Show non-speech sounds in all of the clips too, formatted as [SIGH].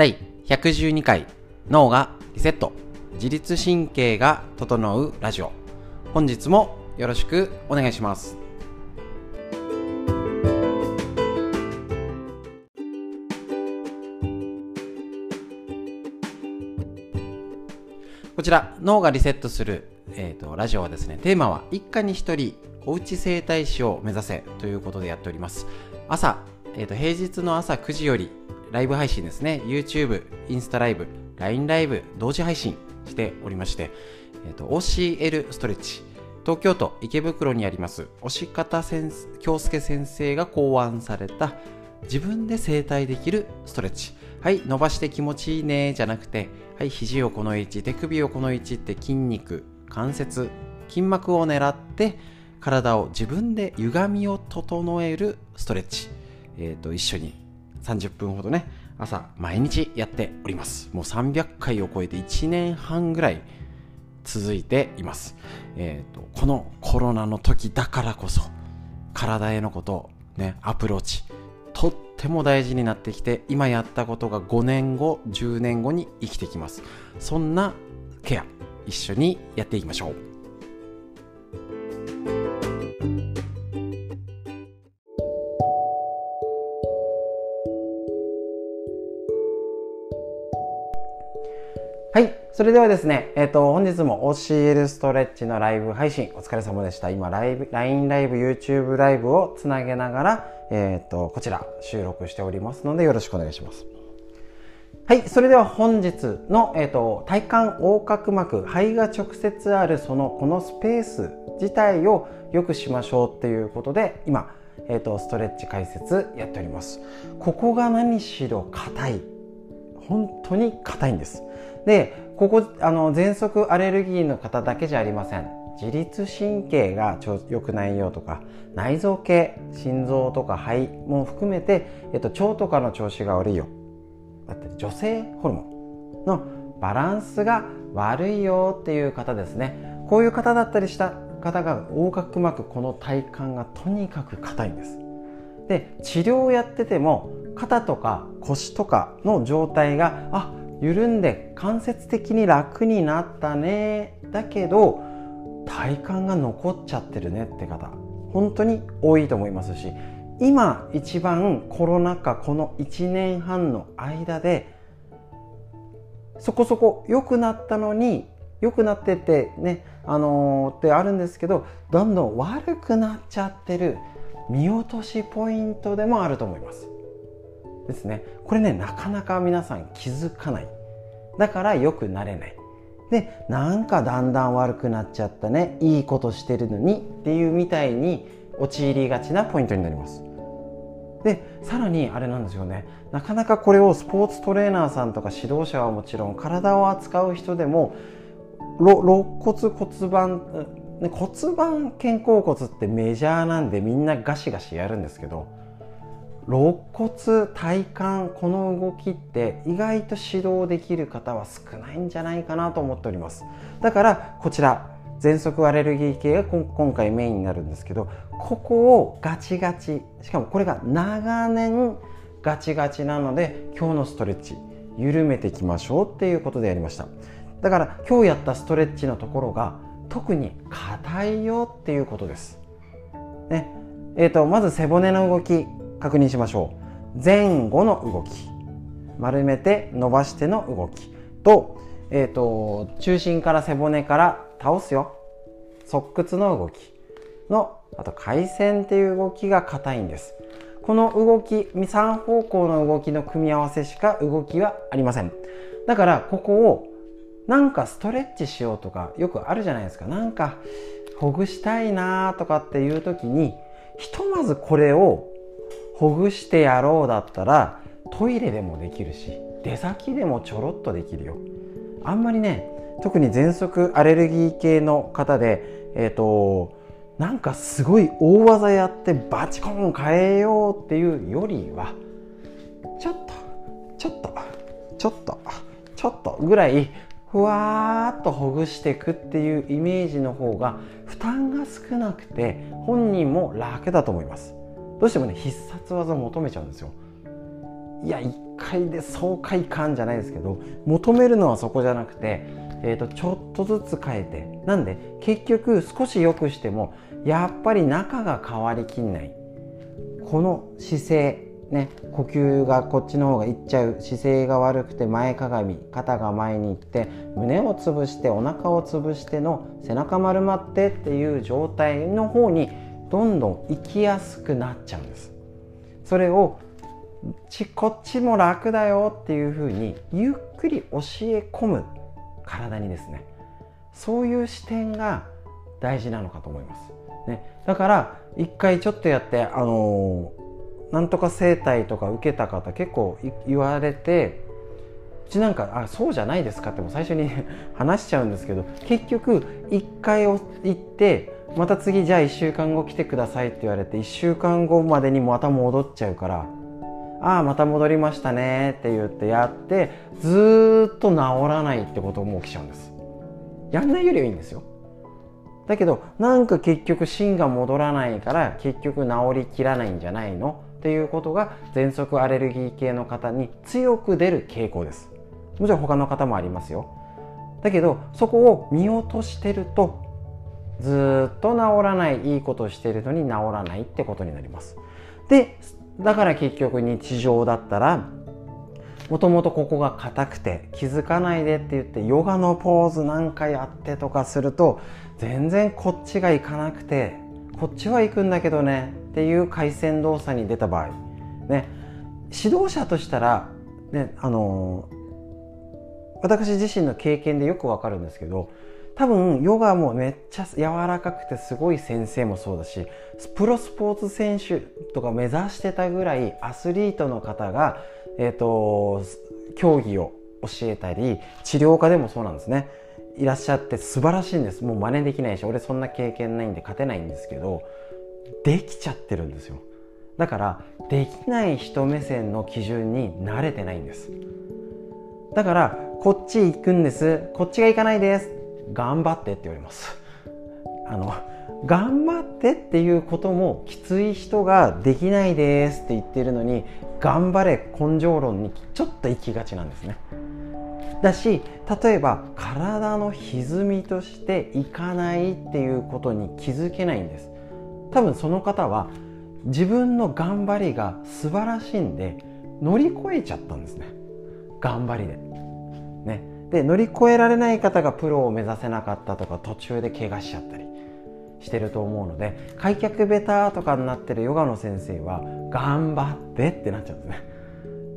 第112回脳がリセット。自律神経が整うラジオ。本日もよろしくお願いします。こちら脳がリセットする、えーと、ラジオはですねテーマは一家に一人おうち整体師を目指せということでやっております。朝、えーと平日の朝9時よりライブ配信ですね、YouTube、インスタライブ、LINE ライブ、同時配信しておりまして、えーと、OCL ストレッチ、東京都池袋にあります、押方京介先生が考案された自分で整体できるストレッチ。はい、伸ばして気持ちいいね、じゃなくて、はい、肘をこの位置、手首をこの位置って筋肉、関節、筋膜を狙って、体を自分で歪みを整えるストレッチ。えっ、ー、と、一緒に30分ほどね、朝毎日やっております。もう300回を超えて1年半ぐらい続いています。えっ、ー、と、このコロナの時だからこそ、体へのこと、ね、アプローチ、とっても大事になってきて、今やったことが5年後、10年後に生きてきます。そんなケア、一緒にやっていきましょう。はいそれではですね、えっ、ー、と、本日も OCL ストレッチのライブ配信お疲れ様でした。今、ライブ、LINE ライブ、YouTube ライブをつなげながら、えっ、ー、と、こちら収録しておりますのでよろしくお願いします。はい、それでは本日の、えっ、ー、と、体幹横隔膜、肺が直接あるその、このスペース自体を良くしましょうっていうことで、今、えっ、と、ストレッチ解説やっております。ここが何しろ硬い。本当に硬いんです。で、ここあの喘息アレルギーの方だけじゃありません。自律神経が良くないよとか内臓系心臓とか肺も含めて、えっと、腸とかの調子が悪いよ。だって女性ホルモンのバランスが悪いよっていう方ですね。こういう方だったりした方が横隔膜この体幹がとにかく硬いんです。で治療をやってても肩とか腰とかの状態があ緩んで間接的に楽になったね。だけど体幹が残っちゃってるねって方本当に多いと思いますし今一番コロナ禍この1年半の間でそこそこ良くなったのに良くなっててねあのー、ってあるんですけどどんどん悪くなっちゃってる見落としポイントでもあると思います。ですね。これねなかなか皆さん気づかない。だから良くなれない。でなんかだんだん悪くなっちゃったね。いいことしてるのにっていうみたいに陥りがちなポイントになります。でさらにあれなんですよね。なかなかこれをスポーツトレーナーさんとか指導者はもちろん体を扱う人でも肋骨骨盤骨盤肩甲骨ってメジャーなんでみんなガシガシやるんですけど肋骨体幹この動きって意外と指導できる方は少ないんじゃないかなと思っております。だからこちら喘息アレルギー系が今回メインになるんですけどここをガチガチしかもこれが長年ガチガチなので今日のストレッチ緩めていきましょうっていうことでやりました。だから今日やったストレッチのところが特に硬いよっていうことです。ね。えーとまず背骨の動き。確認しましょう。前後の動き。丸めて伸ばしての動き。と,、えーと、中心から背骨から倒すよ。側屈の動き。のあと回線っていう動きが硬いんです。この動き3方向の動きの組み合わせしか動きはありません。だからここをなんかストレッチしようとかよくあるじゃないですか。なんかほぐしたいなとかっていう時にひとまずこれをほぐしてやろうだったらトイレでもできるし出先でもちょろっとできるよ。あんまりね特に喘息アレルギー系の方でえっ、ー、となんかすごい大技やってバチコン変えようっていうよりはちょっとちょっとちょっとちょっとぐらいふわーっとほぐしていくっていうイメージの方が負担が少なくて本人も楽だと思います。どうしてもね必殺技を求めちゃうんですよ。いや1回で爽快感じゃないですけど求めるのはそこじゃなくて、えーと、ちょっとずつ変えてなんで結局少し良くしてもやっぱり中が変わりきんない。この姿勢ね、呼吸がこっちの方がいっちゃう姿勢が悪くて前かがみ肩が前に行って胸を潰してお腹を潰しての背中丸まってっていう状態の方にどんどん行きやすくなっちゃうんです。それをちこっちも楽だよっていうふうにゆっくり教え込む体にですね。そういう視点が大事なのかと思います、ね、だから一回ちょっとやってあのー、なんとか整体とか受けた方結構言われてうちなんかあそうじゃないですかっても最初に [LAUGHS] 話しちゃうんですけど結局1回行ってまた次じゃあ1週間後来てくださいって言われて1週間後までにまた戻っちゃうからああまた戻りましたねって言ってやってずっと治らないってことも起きちゃうんです。やんないよりはいいんですよ。だけどなんか結局芯が戻らないから結局治りきらないんじゃないの？っていうことが喘息アレルギー系の方に強く出る傾向です。もちろん他の方もありますよ。だけどそこを見落としてるとずっと治らないいいことしてるのに治らないってことになります。でだから結局日常だったらもともとここが硬くて気づかないでって言ってヨガのポーズ何回やってとかすると全然こっちが行かなくてこっちは行くんだけどねっていう回線動作に出た場合ね。指導者としたらねあの私自身の経験でよくわかるんですけど多分ヨガもめっちゃ柔らかくてすごい先生もそうだしプロスポーツ選手とか目指してたぐらいアスリートの方が、えーと、競技を教えたり治療家でもそうなんですね。いらっしゃって素晴らしいんです。もう真似できないし俺そんな経験ないんで勝てないんですけどできちゃってるんですよ。だからできない人目線の基準に慣れてないんです。だからこっち行くんです。こっちが行かないです。頑張ってって言われます。あの頑張ってっていうこともきつい人ができないですって言ってるのに頑張れ根性論にちょっと行きがちなんですね。だし例えば体の歪みとしていかないっていうことに気づけないんです。多分その方は自分の頑張りが素晴らしいんで乗り越えちゃったんですね。頑張りで。で乗り越えられない方がプロを目指せなかったとか途中で怪我しちゃったりしてると思うので開脚ベタとかになってるヨガの先生は頑張ってってなっちゃうんですね。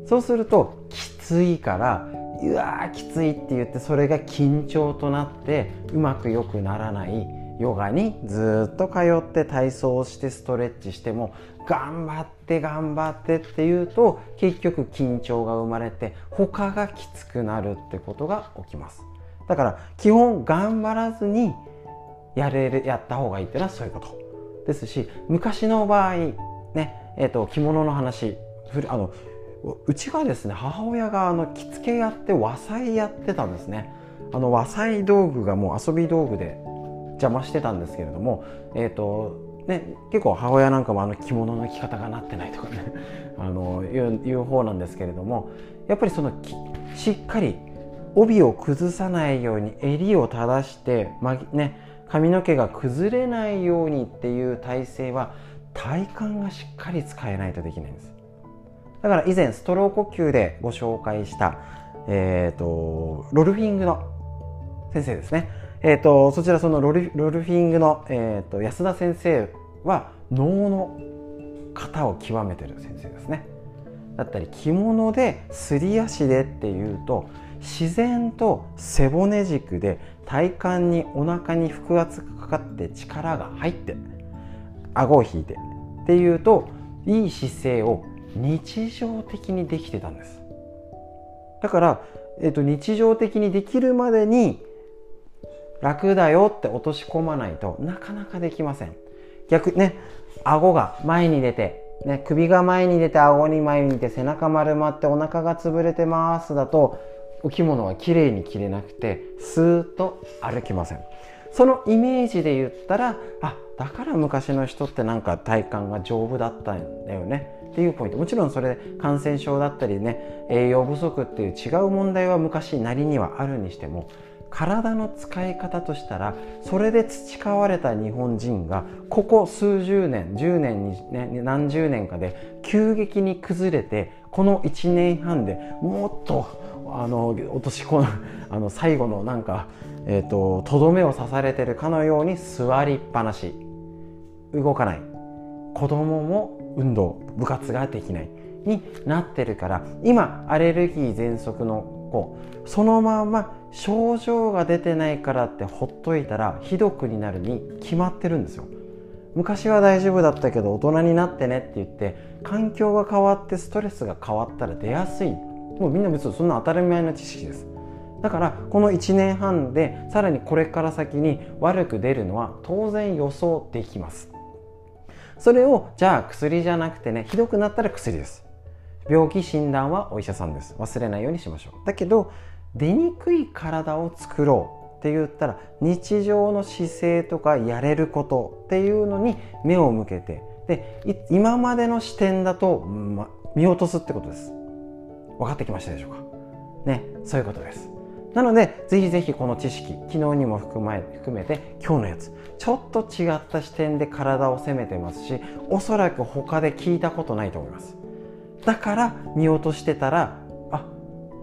そうするときついからうわーきついって言ってそれが緊張となってうまく良くならないヨガにずっと通って体操をしてストレッチしても頑張って頑張ってっていうと結局緊張が生まれて他がきつくなるってことが起きます。だから基本頑張らずにやれるやった方がいいっていうのはそういうこと。ですし昔の場合ねえーと、着物の話あのうちがですね母親があの着付けやって和裁やってたんですね。あの和裁道具がもう遊び道具で邪魔してたんですけれどもえ、ー、とね、結構母親なんかもあの着物の着方がなってないとかね [LAUGHS] あのいういう方なんですけれどもやっぱりそのしっかり帯を崩さないように襟を正して、まね、髪の毛が崩れないようにっていう体勢は体幹がしっかり使えないとできないんです。だから以前ストロー呼吸でご紹介した、えーと、ロルフィングの先生ですね。えーと、そちらそのロルロルフィングの、えーと、安田先生は能の型を極めてる先生ですね。だったり着物ですり足でっていうと自然と背骨軸で体幹にお腹に腹圧がかかって力が入って顎を引いてっていうといい姿勢を日常的にできてたんですだから、えーと日常的にできるまでに楽だよって落とし込まないとなかなかできません。逆ね顎が前に出て、ね、首が前に出て顎に前に出て背中丸まってお腹が潰れてますだとお着物は綺麗に着れなくてスーッと歩きません。そのイメージで言ったらあだから昔の人ってなんか体幹が丈夫だったんだよね。っていうポイント。もちろんそれで感染症だったりね栄養不足っていう違う問題は昔なりにはあるにしても体の使い方としたらそれで培われた日本人がここ数十年10年に、ね、何十年かで急激に崩れてこの1年半でもっとあの落とし込むあの最後のなんかえーと、とどめを刺されてるかのように座りっぱなし。動かない。子供も運動部活ができない。になってるから今アレルギー喘息の子そのまま症状が出てないからってほっといたらひどくになるに決まってるんですよ。昔は大丈夫だったけど大人になってねって言って環境が変わってストレスが変わったら出やすい。もうみんな別にそんな当たり前の知識です。だからこの1年半でさらにこれから先に悪く出るのは当然予想できます。それをじゃあ薬じゃなくてねひどくなったら薬です。病気診断はお医者さんです。忘れないようにしましょう。だけど出にくい体を作ろうって言ったら日常の姿勢とかやれることっていうのに目を向けてで今までの視点だと、ま、見落とすってことです。分かってきましたでしょうか？ねそういうことです。なのでぜひぜひこの知識昨日にも含ま含めて今日のやつちょっと違った視点で体を攻めてますしおそらく他で聞いたことないと思います。だから見落としてたらあ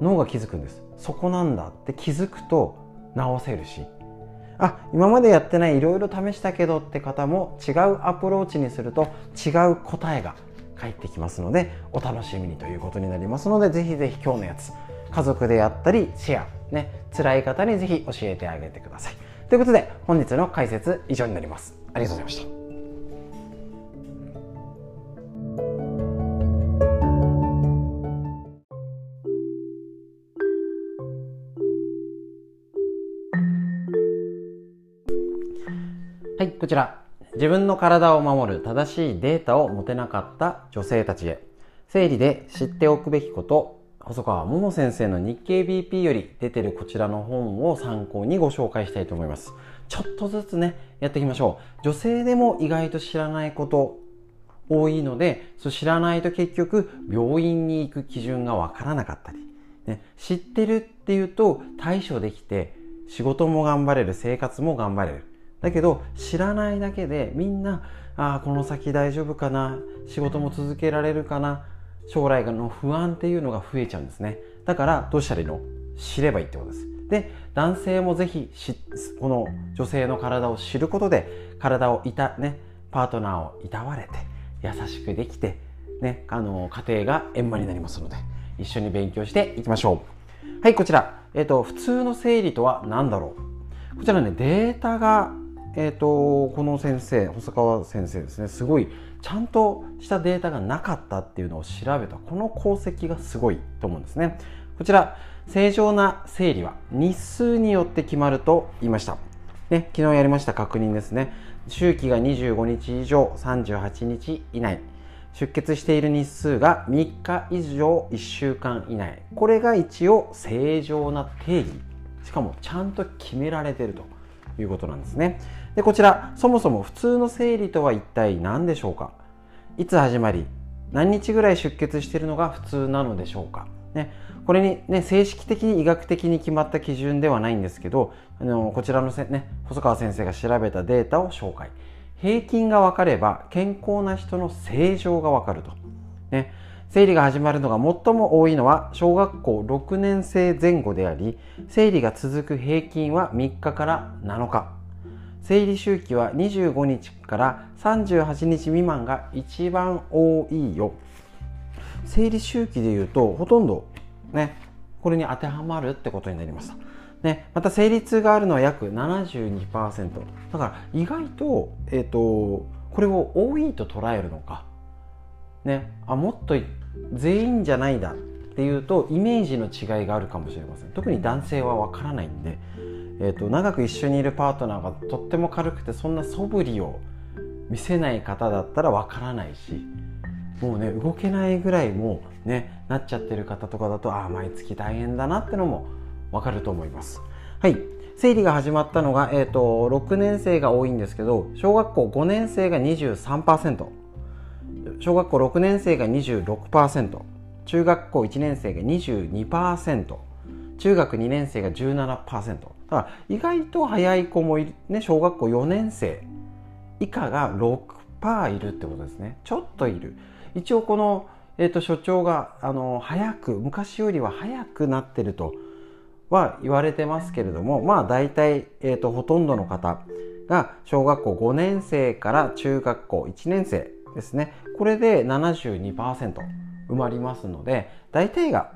脳が気づくんです。そこなんだって気づくと直せるし。あ今までやってないいろいろ試したけどって方も違うアプローチにすると違う答えが返ってきますのでお楽しみにということになりますのでぜひぜひ今日のやつ家族でやったりシェアね辛い方にぜひ教えてあげてください。ということで本日の解説以上になります。ありがとうございました。はい、こちら。自分の体を守る正しいデータを持てなかった女性たちへ。生理で知っておくべきこと細川桃先生の日経 BP より出てるこちらの本を参考にご紹介したいと思います。ちょっとずつね、やっていきましょう。女性でも意外と知らないこと多いので、そ知らないと結局病院に行く基準がわからなかったり、ね、知ってるっていうと対処できて仕事も頑張れる、生活も頑張れる。だけど知らないだけでみんな、ああ、この先大丈夫かな、仕事も続けられるかな、将来の不安っていうのが増えちゃうんですね。だからどうしたらいいの？知ればいいってことです。で男性もぜひこの女性の体を知ることで体をいたねパートナーをいたわれて優しくできてねあの家庭が円満になりますので一緒に勉強していきましょう。はいこちら、えっ、ー、と普通の生理とは何だろう？こちらねデータがえ、ー、とこの先生細川先生ですね。すごいちゃんとしたデータがなかったっていうのを調べた。この功績がすごいと思うんですね。こちら正常な生理は日数によって決まると言いました、ね、昨日やりました確認ですね。周期が25日以上38日以内。出血している日数が3日以上1週間以内。これが一応正常な定義。しかもちゃんと決められてるということなんですね。でこちらそもそも普通の生理とは一体何でしょうか？いつ始まり何日ぐらい出血しているのが普通なのでしょうか、ね、これに、ね、正式的に医学的に決まった基準ではないんですけどあのこちらのせ、ね、細川先生が調べたデータを紹介。平均が分かれば健康な人の正常が分かると、ね、生理が始まるのが最も多いのは小学校6年生前後であり生理が続く平均は3日から7日。生理周期は25日から38日未満が一番多いよ。生理周期でいうとほとんどねこれに当てはまるってことになりましたね、また生理痛があるのは約72%だから意外と,、えーと、これを多いと捉えるのか、ね、あもっと全員じゃないだっていうとイメージの違いがあるかもしれません。特に男性はわからないんで。えーと、長く一緒にいるパートナーがとっても軽くてそんな素振りを見せない方だったらわからないしもうね動けないぐらいもうねなっちゃってる方とかだとああ毎月大変だなってのもわかると思います。はい。生理が始まったのが、えーと、6年生が多いんですけど小学校5年生が23%小学校6年生が26%中学校1年生が22%中学2年生が17%だから意外と早い子もいる、ね、小学校4年生以下が6%いるってことですね。ちょっといる。一応この、えーと、所長があの早く昔よりは早くなってるとは言われてますけれどもまあ大体、えーと、ほとんどの方が小学校5年生から中学校1年生ですね。これで72%埋まりますので大体が、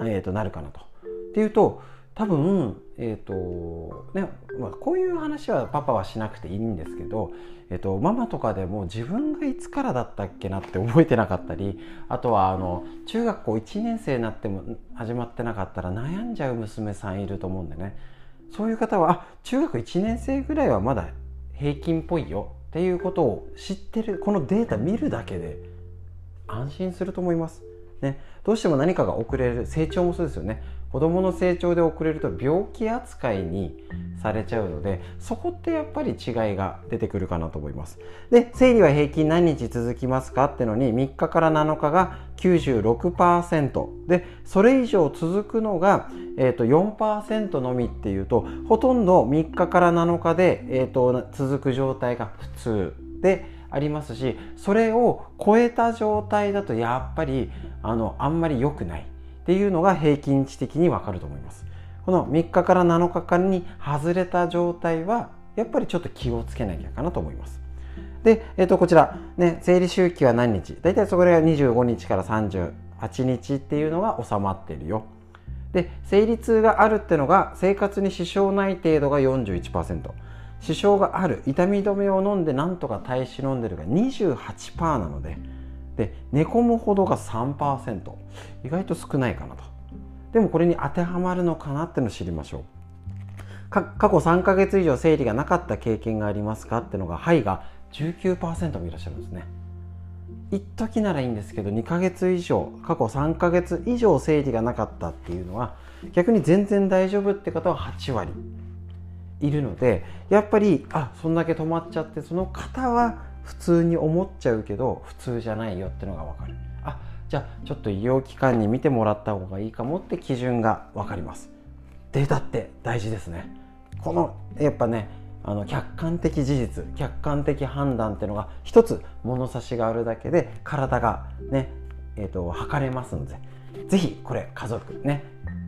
えーとなるかなと。っていうと多分え、ー、とね、まあ、こういう話はパパはしなくていいんですけど、えーと、ママとかでも自分がいつからだったっけなって覚えてなかったりあとはあの中学校1年生になっても始まってなかったら悩んじゃう娘さんいると思うんでねそういう方はあ中学1年生ぐらいはまだ平均っぽいよっていうことを知ってるこのデータ見るだけで安心すると思います。ね、どうしても何かが遅れる成長もそうですよね子どもの成長で遅れると病気扱いにされちゃうのでそこってやっぱり違いが出てくるかなと思います。で生理は平均何日続きますかってのに3日から7日が96%でそれ以上続くのが、えー、と4%のみっていうとほとんど3日から7日で、えー、と続く状態が普通でありますしそれを超えた状態だとやっぱりあのあんまり良くない。っていうのが平均値的にわかると思います。この3日から7日間に外れた状態はやっぱりちょっと気をつけなきゃかなと思います。で、え、ー、とこちら、ね、生理周期は何日？大体そこが25日から38日っていうのが収まってるよ。で生理痛があるってのが生活に支障ない程度が41%支障がある。痛み止めを飲んでなんとか耐え忍んでるが28%なのでで寝込むほどが3%意外と少ないかなと。でもこれに当てはまるのかなってのを知りましょう。過去3ヶ月以上生理がなかった経験がありますかってのがはいが19%もいらっしゃるんですね。一時ならいいんですけど2ヶ月以上過去3ヶ月以上生理がなかったっていうのは逆に全然大丈夫って方は8割いるのでやっぱりあそんだけ止まっちゃってその方は普通に思っちゃうけど普通じゃないよってのが分かる。あじゃあちょっと医療機関に見てもらった方がいいかもって基準が分かります。データって大事ですね。このやっぱねあの客観的事実客観的判断っていうのが一つ物差しがあるだけで体がねえーと、測れますので。是非これ家族ね、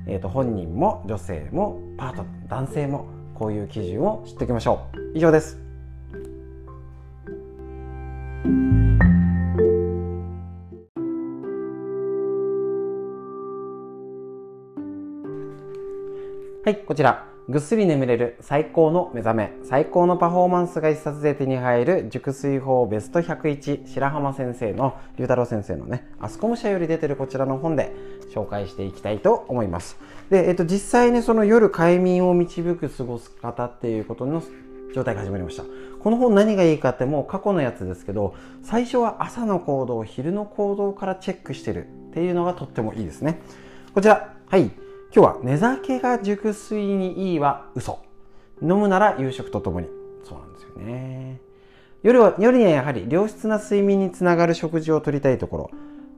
えーと本人も女性もパートナー男性もこういう基準を知っておきましょう。以上です。はい、こちら。ぐっすり眠れる最高の目覚め、最高のパフォーマンスが一冊で手に入る熟睡法ベスト101白浜先生の、龍太郎先生のね、アスコム社より出てるこちらの本で紹介していきたいと思います。で、えっと、実際ね、その夜快眠を導く過ごす方っていうことの状態が始まりました。この本何がいいかってもう過去のやつですけど、最初は朝の行動、昼の行動からチェックしてるっていうのがとってもいいですね。こちら、はい。今日は寝酒が熟睡にいいは嘘。飲むなら夕食とともに。そうなんですよね。夜は、夜にはやはり良質な睡眠につながる食事をとりたいところ。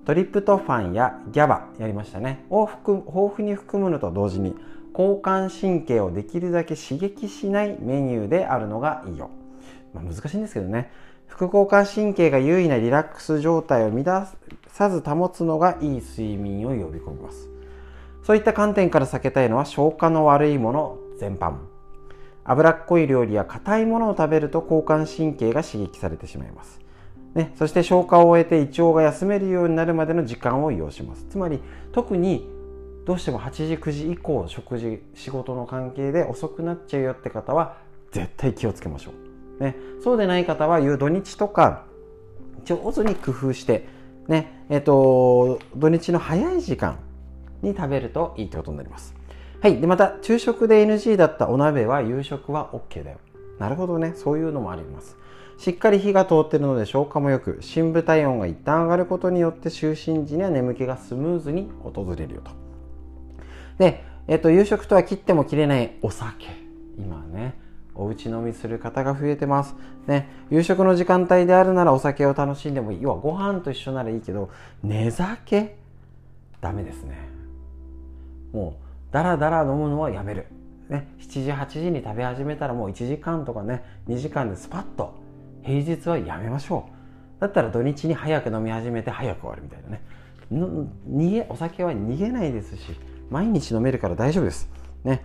トリプトファンやギャバやりましたね。を含豊富に含むのと同時に交感神経をできるだけ刺激しないメニューであるのがいいよ。まあ、難しいんですけどね。副交感神経が優位なリラックス状態を乱さず保つのがいい睡眠を呼び込みます。そういった観点から避けたいのは消化の悪いもの全般。脂っこい料理や硬いものを食べると交感神経が刺激されてしまいます。ね、そして消化を終えて胃腸が休めるようになるまでの時間を要します。つまり特にどうしても8時9時以降食事仕事の関係で遅くなっちゃうよって方は絶対気をつけましょう。ね、そうでない方はいう土日とか上手に工夫してねえっ、と土日の早い時間に食べるといいってことになります。はい。で、また、昼食で NG だったお鍋は夕食は OK だよ。なるほどね。そういうのもあります。しっかり火が通ってるので消化も良く、深部体温が一旦上がることによって就寝時には眠気がスムーズに訪れるよと。で、えっと、夕食とは切っても切れないお酒。今ねお家飲みする方が増えてますね夕食の時間帯であるならお酒を楽しんでもいい要はご飯と一緒ならいいけど寝酒？ダメですねもうだらだら飲むのはやめる。ね、7時8時に食べ始めたらもう1時間とかね2時間でスパッと平日はやめましょう。だったら土日に早く飲み始めて早く終わるみたいなね。逃げお酒は逃げないですし毎日飲めるから大丈夫です。ね。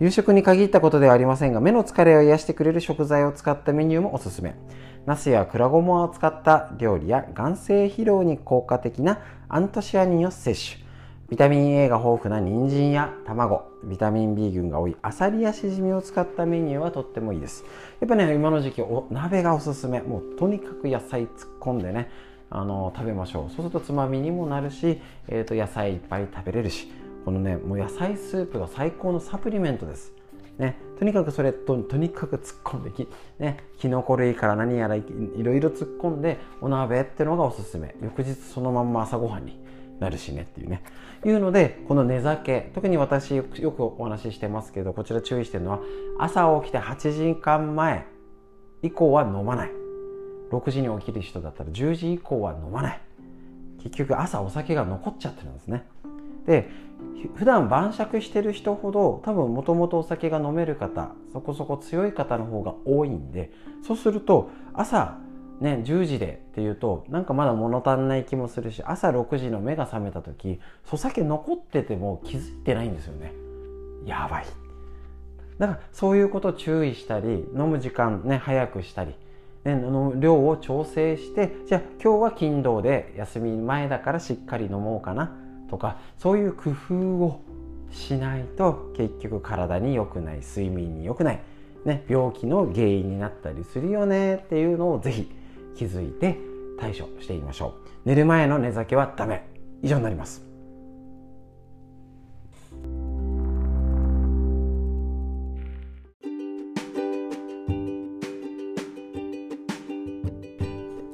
夕食に限ったことではありませんが目の疲れを癒してくれる食材を使ったメニューもおすすめ。ナスやクラゴマを使った料理や眼性疲労に効果的なアントシアニンを摂取。ビタミン A が豊富な人参や卵ビタミン B 群が多いアサリやシジミを使ったメニューはとってもいいです。やっぱね今の時期お鍋がおすすめ。もうとにかく野菜突っ込んでねあの食べましょう。そうするとつまみにもなるし、えー、と野菜いっぱい食べれるし。このねもう野菜スープが最高のサプリメントです。ね、とにかくそれととにかく突っ込んでき、ね、キノコ類から何やらいろいろ突っ込んでお鍋っていうのがおすすめ。翌日そのまんま朝ごはんになるしねっていうね。いうのでこの寝酒特に私よくお話ししてますけどこちら注意してるのは朝起きて8時間前以降は飲まない。6時に起きる人だったら10時以降は飲まない。結局朝お酒が残っちゃってるんですね。で普段晩酌してる人ほど多分もともとお酒が飲める方そこそこ強い方の方が多いんでそうすると朝ね、10時でっていうとなんかまだ物足んない気もするし朝6時の目が覚めた時お酒残ってても気づいてないんですよね。やばい。だからそういうことを注意したり飲む時間ね早くしたり、ね、の量を調整してじゃあ今日は勤労で休み前だからしっかり飲もうかなとかそういう工夫をしないと結局体に良くない睡眠に良くない、ね、病気の原因になったりするよねっていうのをぜひ気づいて対処していきましょう。寝る前の寝酒はダメ。以上になります。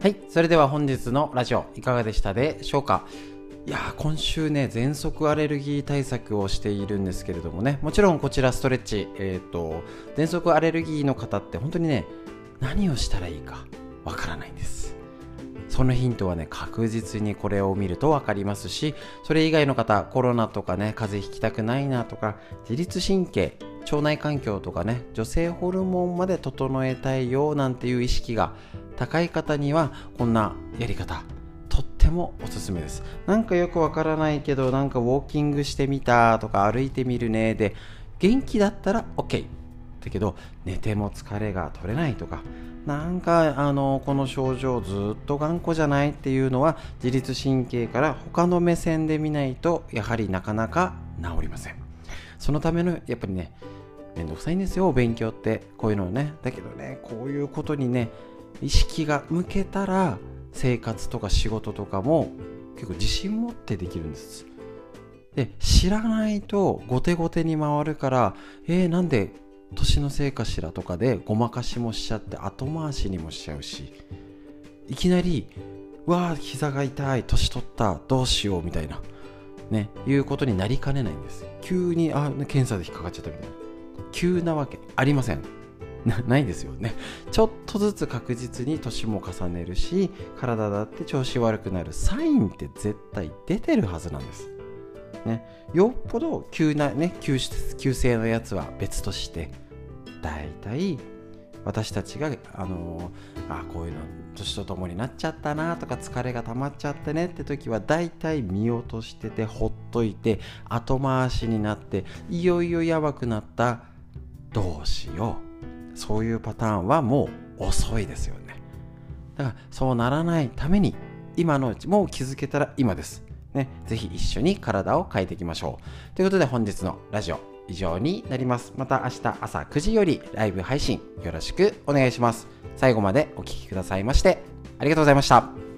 はいそれでは本日のラジオいかがでしたでしょうか？いや今週ね喘息アレルギー対策をしているんですけれどもね。もちろんこちらストレッチえっ、ー、と喘息アレルギーの方って本当にね何をしたらいいか。わからないんです。そのヒントはね確実にこれを見ると分かりますしそれ以外の方コロナとかね風邪ひきたくないなとか自律神経腸内環境とかね女性ホルモンまで整えたいよなんていう意識が高い方にはこんなやり方とってもおすすめです。なんかよくわからないけどなんかウォーキングしてみたとか歩いてみるねで元気だったら OK だけど寝ても疲れが取れないとかなんかあのこの症状ずっと頑固じゃないっていうのは自律神経から他の目線で見ないとやはりなかなか治りません。そのためのやっぱりねめんどくさいんですよお勉強って。こういうのねだけどねこういうことにね意識が向けたら生活とか仕事とかも結構自信持ってできるんです。で知らないと後手後手に回るからえー、なんで年のせいかしらとかでごまかしもしちゃって後回しにもしちゃうしいきなり「わあ膝が痛い年取ったどうしよう」みたいなねいうことになりかねないんです急にあ検査で引っかかっちゃったみたいな。急なわけありません。ないですよね。ちょっとずつ確実に年も重ねるし体だって調子悪くなるサインって絶対出てるはずなんです。ね、よっぽど急なね急急性のやつは別として大体私たちがあのあこういうの年とともになっちゃったなとか疲れが溜まっちゃってねって時は大体見落としててほっといて後回しになっていよいよやばくなったどうしよう。そういうパターンはもう遅いですよね。だからそうならないために今のうちもう気づけたら今です。ね、ぜひ一緒に体を変えていきましょう。ということで本日のラジオ以上になります。また明日朝9時よりライブ配信よろしくお願いします。最後までお聴きくださいましてありがとうございました。